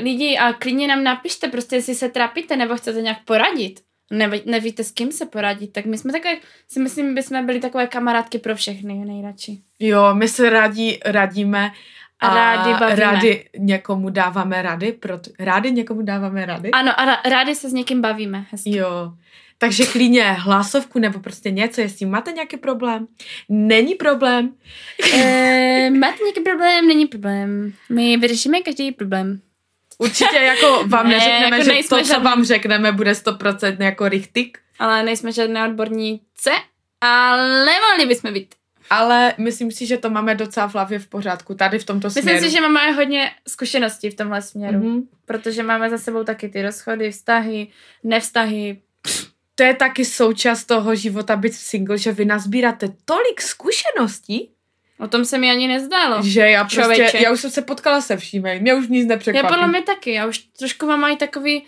[SPEAKER 2] lidi a klidně nám napište, prostě jestli se trápíte nebo chcete nějak poradit. Neví, nevíte s kým se poradit, tak my jsme takové, si myslím, bychom byli takové kamarádky pro všechny nejradši.
[SPEAKER 1] Jo, my se rádi radíme a
[SPEAKER 2] Rádi bavíme.
[SPEAKER 1] rádi někomu dáváme rady, proto, rádi někomu dáváme rady.
[SPEAKER 2] Ano, a rádi se s někým bavíme. Hezky.
[SPEAKER 1] Jo. Takže klidně hlasovku nebo prostě něco, jestli máte nějaký problém. Není problém.
[SPEAKER 2] E, máte nějaký problém? Není problém. My vyřešíme každý problém.
[SPEAKER 1] Určitě jako vám
[SPEAKER 2] Ne,
[SPEAKER 1] neřekneme,
[SPEAKER 2] jako
[SPEAKER 1] že to, co
[SPEAKER 2] žádný-
[SPEAKER 1] vám řekneme, bude 100% jako richtig,
[SPEAKER 2] Ale nejsme žádné odborníce, ale mohli bychom být.
[SPEAKER 1] ale myslím si, že to máme docela v hlavě v pořádku, tady v tomto
[SPEAKER 2] Myslím
[SPEAKER 1] směru.
[SPEAKER 2] si, že máme hodně zkušeností v tomhle směru. Mm-hmm.
[SPEAKER 1] Mhm.
[SPEAKER 2] Protože máme za sebou taky ty rozchody, vztahy, nevztahy.
[SPEAKER 1] To je taky součást toho života být single, že vy nazbíráte tolik zkušeností,
[SPEAKER 2] O tom se mi ani nezdálo.
[SPEAKER 1] že já prostě,
[SPEAKER 2] Člověče.
[SPEAKER 1] já už jsem se potkala se všími, mě už nic
[SPEAKER 2] Já
[SPEAKER 1] nepřekvapí.
[SPEAKER 2] podle mě taky, já už trošku mám i takový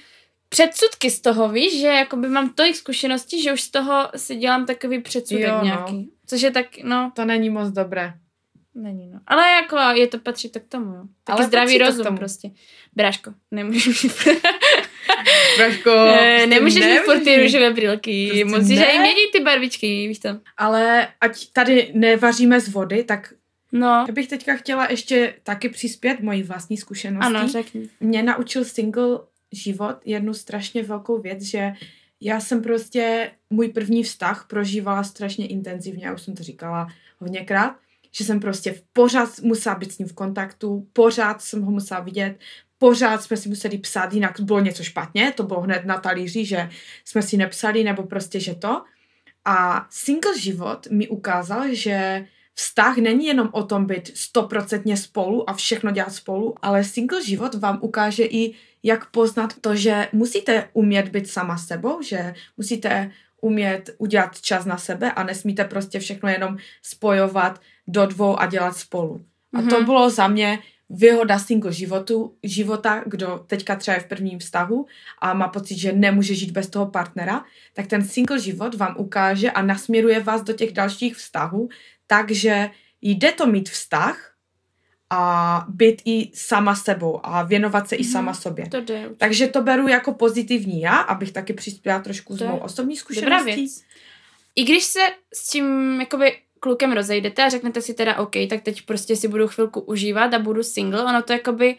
[SPEAKER 2] předsudky z toho, víš, že jakoby mám tolik zkušeností, že už z toho si dělám takový předsudek
[SPEAKER 1] Jo, no.
[SPEAKER 2] nějaký. Což je tak, no,
[SPEAKER 1] To není moc dobré.
[SPEAKER 2] není no. Ale jako je to, patří to k tomu, jo. Taky
[SPEAKER 1] Ale
[SPEAKER 2] zdravý rozum
[SPEAKER 1] tomu.
[SPEAKER 2] prostě. Bráško, nemůžeš mi
[SPEAKER 1] Trošku...
[SPEAKER 2] Eh, nemůžeš mít furt ty růžové brýlky,
[SPEAKER 1] Prostě
[SPEAKER 2] musíš
[SPEAKER 1] ne.
[SPEAKER 2] aj měnit ty barvičky, víš to.
[SPEAKER 1] Ale ať tady nevaříme z vody, tak
[SPEAKER 2] No,
[SPEAKER 1] já bych teďka chtěla ještě taky přispět mojí vlastní zkušenosti.
[SPEAKER 2] ano, řekni.
[SPEAKER 1] mě naučil single život jednu strašně velkou věc, že já jsem prostě můj první vztah prožívala strašně intenzivně, já už jsem to říkala hodněkrát, že jsem prostě pořád musela být s ním v kontaktu, pořád jsem ho musela vidět, pořád jsme si museli psát, jinak bylo něco špatně, to bylo hned na talíři, že jsme si nepsali, nebo prostě, že to. A single život mi ukázal, že vztah není jenom o tom být stoprocentně spolu a všechno dělat spolu, ale single život vám ukáže i, jak poznat to, že musíte umět být sama sebou, že musíte umět udělat čas na sebe a nesmíte prostě všechno jenom spojovat do dvou a dělat spolu. A to
[SPEAKER 2] Mhm.
[SPEAKER 1] bylo za mě výhoda single životu, života, kdo teďka třeba je v prvním vztahu a má pocit, že nemůže žít bez toho partnera, tak ten single život vám ukáže a nasměruje vás do těch dalších vztahů, takže jde to mít vztah a být i sama sebou a věnovat se i
[SPEAKER 2] Mhm.
[SPEAKER 1] sama sobě.
[SPEAKER 2] To jde.
[SPEAKER 1] Takže to beru jako pozitivní já, abych taky přispěla trošku z
[SPEAKER 2] To je
[SPEAKER 1] mou osobní
[SPEAKER 2] Dobrá
[SPEAKER 1] zkušeností.
[SPEAKER 2] věc. I když se s tím jakoby klukem rozejdete a řeknete si teda OK, tak teď prostě si budu chvilku užívat a budu single, ono to jakoby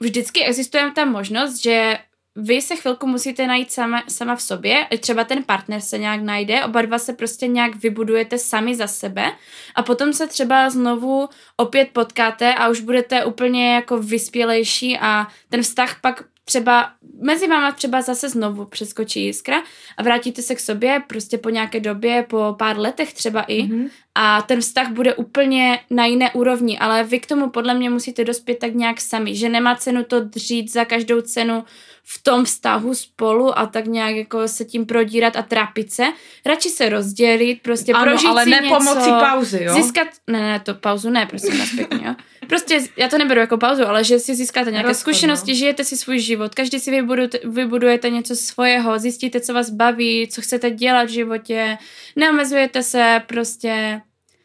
[SPEAKER 2] vždycky existuje ta možnost, že vy se chvilku musíte najít sama, sama v sobě, třeba ten partner se nějak najde, oba dva se prostě nějak vybudujete sami za sebe a potom se třeba znovu opět potkáte a už budete úplně jako vyspělejší a ten vztah pak třeba mezi váma třeba zase znovu přeskočí jiskra a vrátíte se k sobě prostě po nějaké době, po pár letech třeba i
[SPEAKER 1] Mhm.
[SPEAKER 2] a ten vztah bude úplně na jiné úrovni, ale vy k tomu podle mě musíte dospět tak nějak sami, že nemá cenu to dřít za každou cenu v tom vztahu spolu a tak nějak jako se tím prodírat a trápit se. Radši se rozdělit, prostě
[SPEAKER 1] Ano,
[SPEAKER 2] prožít
[SPEAKER 1] ale
[SPEAKER 2] si
[SPEAKER 1] ne
[SPEAKER 2] něco,
[SPEAKER 1] pomocí pauzy, jo?
[SPEAKER 2] Získat, ne, ne, to pauzu ne, prosím vás pěkně, jo. Prostě já to neberu jako pauzu, ale že si získáte nějaké
[SPEAKER 1] Rozchod,
[SPEAKER 2] zkušenosti,
[SPEAKER 1] no.
[SPEAKER 2] žijete si svůj život, každý si vybudujete, vybudujete něco svého, zjistíte, co vás baví, co chcete dělat v životě, neomezujete se, prostě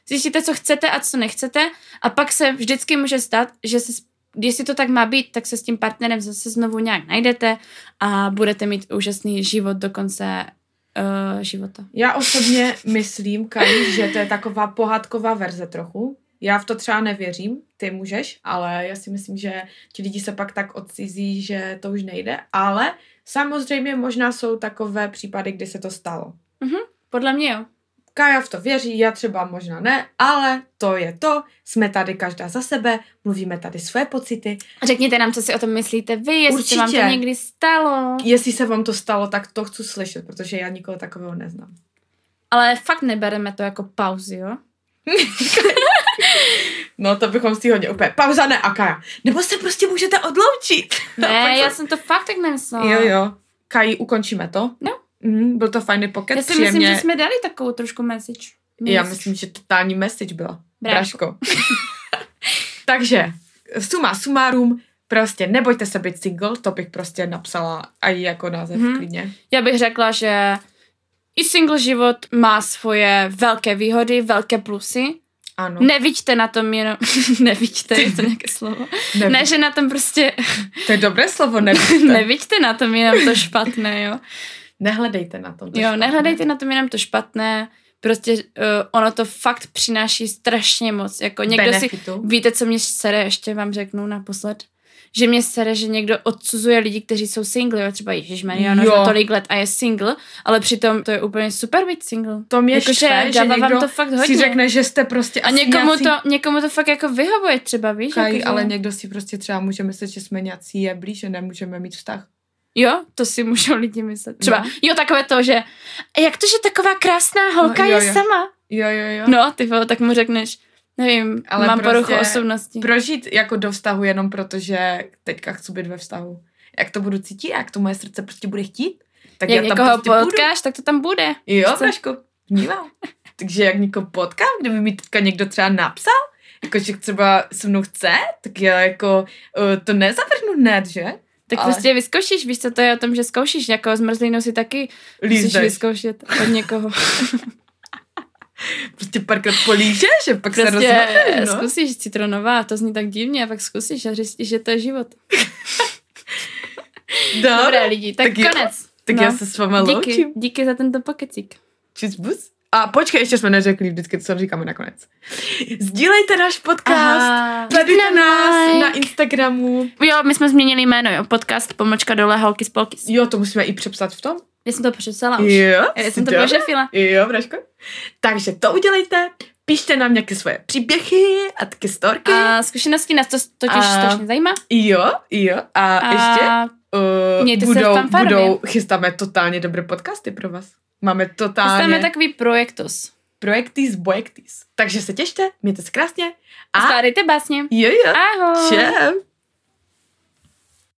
[SPEAKER 2] zjistíte, co chcete a co nechcete a pak se vždycky může stát, že se, jestli to tak má být, tak se s tím partnerem zase znovu nějak najdete a budete mít úžasný život do konce uh, života.
[SPEAKER 1] Já osobně myslím, Kali, že to je taková pohádková verze trochu. Já v to třeba nevěřím, ty můžeš, ale já si myslím, že ti lidi se pak tak odcizí, že to už nejde, ale samozřejmě možná jsou takové případy, kdy se to stalo.
[SPEAKER 2] Podle mě jo.
[SPEAKER 1] Kaja v to věří, já třeba možná ne, ale to je to, jsme tady každá za sebe, mluvíme tady své pocity.
[SPEAKER 2] Řekněte nám, co si o tom myslíte vy, jestli se vám to
[SPEAKER 1] Určitě.
[SPEAKER 2] někdy stalo.
[SPEAKER 1] Jestli se vám to stalo, tak to chci slyšet, protože já nikoho takového neznám.
[SPEAKER 2] Ale fakt nebereme to jako pauzy, jo?
[SPEAKER 1] No to bychom si hodně úplně, pauza ne a Kaja. Nebo se prostě můžete odloučit.
[SPEAKER 2] Ne, já jsem to fakt tak nemyslela.
[SPEAKER 1] Jo, jo. Kaji, ukončíme to?
[SPEAKER 2] No.
[SPEAKER 1] Mm, byl to fajný pocket,
[SPEAKER 2] Já si
[SPEAKER 1] příjemně.
[SPEAKER 2] myslím, že jsme dali takovou trošku message.
[SPEAKER 1] Já
[SPEAKER 2] Message.
[SPEAKER 1] myslím, že totální message byla.
[SPEAKER 2] Bráško.
[SPEAKER 1] Bráško. Takže, suma sumárum, prostě nebojte se být single, to bych prostě napsala i jako název mm-hmm. klidně.
[SPEAKER 2] Já bych řekla, že i single život má svoje velké výhody, velké plusy.
[SPEAKER 1] Ano.
[SPEAKER 2] Neviďte na tom jenom... Neviďte, je to nějaké slovo?
[SPEAKER 1] Neví-
[SPEAKER 2] Ne, že na tom prostě...
[SPEAKER 1] To je dobré slovo, nevíte.
[SPEAKER 2] Neviďte na tom jenom to špatné, jo?
[SPEAKER 1] Nehledejte na tom. to
[SPEAKER 2] Jo,
[SPEAKER 1] špatné.
[SPEAKER 2] nehledejte na tom jenom to špatné. Prostě uh, ono to fakt přináší strašně moc. Jako někdo si...
[SPEAKER 1] Benefitu.
[SPEAKER 2] Víte, co mě sere, ještě vám řeknu naposled? Že mě sere, že někdo odsuzuje lidi, kteří jsou single, jo, třeba Ježíš Maria,
[SPEAKER 1] Jo.
[SPEAKER 2] za tolik let a je single, ale přitom to je úplně super být single.
[SPEAKER 1] To mě
[SPEAKER 2] Jakože
[SPEAKER 1] štve, že
[SPEAKER 2] vám
[SPEAKER 1] někdo
[SPEAKER 2] to fakt
[SPEAKER 1] si
[SPEAKER 2] hodně.
[SPEAKER 1] řekne, že jste prostě
[SPEAKER 2] A někomu
[SPEAKER 1] nějací...
[SPEAKER 2] to, někomu to fakt jako vyhovuje třeba, víš?
[SPEAKER 1] Kaj,
[SPEAKER 2] jako, že-
[SPEAKER 1] ale někdo si prostě třeba může myslet, že jsme nějací jeblí, že nemůžeme mít vztah.
[SPEAKER 2] Jo, to si můžou lidi myslet. Třeba,
[SPEAKER 1] No.
[SPEAKER 2] jo, takové to, že jak to, že taková krásná holka
[SPEAKER 1] No, jo,
[SPEAKER 2] je
[SPEAKER 1] jo.
[SPEAKER 2] sama?
[SPEAKER 1] Jo, jo, jo.
[SPEAKER 2] No, ty vole, tak mu řekneš, nevím,
[SPEAKER 1] Ale
[SPEAKER 2] mám
[SPEAKER 1] prostě
[SPEAKER 2] poruchu osobnosti.
[SPEAKER 1] Prožít jako do vztahu jenom proto, že teďka chci být ve vztahu. Jak to budu cítit, jak to moje srdce prostě bude chtít, tak
[SPEAKER 2] Jak
[SPEAKER 1] já tam
[SPEAKER 2] někoho
[SPEAKER 1] prostě
[SPEAKER 2] potkáš, tak to tam bude.
[SPEAKER 1] Jo, Braško, vnímám. Takže jak někoho potkám, kdyby mi teďka někdo třeba napsal, jako že třeba se mnou chce, tak já jako uh, to nezavrhnu hned, že?
[SPEAKER 2] Tak
[SPEAKER 1] Ale-
[SPEAKER 2] prostě vyzkoušíš, víš co to je o tom, že zkoušíš, jako zmrzlinu si taky musíš
[SPEAKER 1] Lízneš.
[SPEAKER 2] vyzkoušet od někoho.
[SPEAKER 1] Prostě párkrát polížeš, že pak se
[SPEAKER 2] Prostě
[SPEAKER 1] rozhodneš, no.
[SPEAKER 2] zkusíš citronová, to zní tak divně, a pak zkusíš a zjistíš, že to je život.
[SPEAKER 1] Dobré.
[SPEAKER 2] Lidi, tak,
[SPEAKER 1] Tak jo.
[SPEAKER 2] konec.
[SPEAKER 1] Tak
[SPEAKER 2] No.
[SPEAKER 1] já se s váma
[SPEAKER 2] Díky,
[SPEAKER 1] loučím.
[SPEAKER 2] díky za tento pokecík.
[SPEAKER 1] Čus, bus. A počkej, ještě jsme neřekli vždycky, co říkáme nakonec. Sdílejte náš podcast, sledujte nás
[SPEAKER 2] Mike.
[SPEAKER 1] na Instagramu.
[SPEAKER 2] Jo, my jsme změnili jméno, jo, podcast pomlčka dole holky z polky.
[SPEAKER 1] Jo, to musíme i přepsat v tom.
[SPEAKER 2] Já jsem to přepsala už.
[SPEAKER 1] Jo,
[SPEAKER 2] Já jsem to požefila.
[SPEAKER 1] Jo, Braško. Takže to udělejte, píšte nám nějaké svoje příběhy a taky storky.
[SPEAKER 2] A zkušenosti nás to totiž
[SPEAKER 1] A-
[SPEAKER 2] strašně zajímá.
[SPEAKER 1] Jo, jo. A,
[SPEAKER 2] A
[SPEAKER 1] ještě uh,
[SPEAKER 2] mějte se
[SPEAKER 1] budou,
[SPEAKER 2] fanfárně.
[SPEAKER 1] budou, chystáme totálně dobré podcasty pro vás. Máme totálně
[SPEAKER 2] Chystáme takový projektus.
[SPEAKER 1] projekty z bojektis. Takže se těšte, mějte se krásně a
[SPEAKER 2] Skládejte básně.
[SPEAKER 1] jo, jo.
[SPEAKER 2] Ahoj.
[SPEAKER 1] Čau.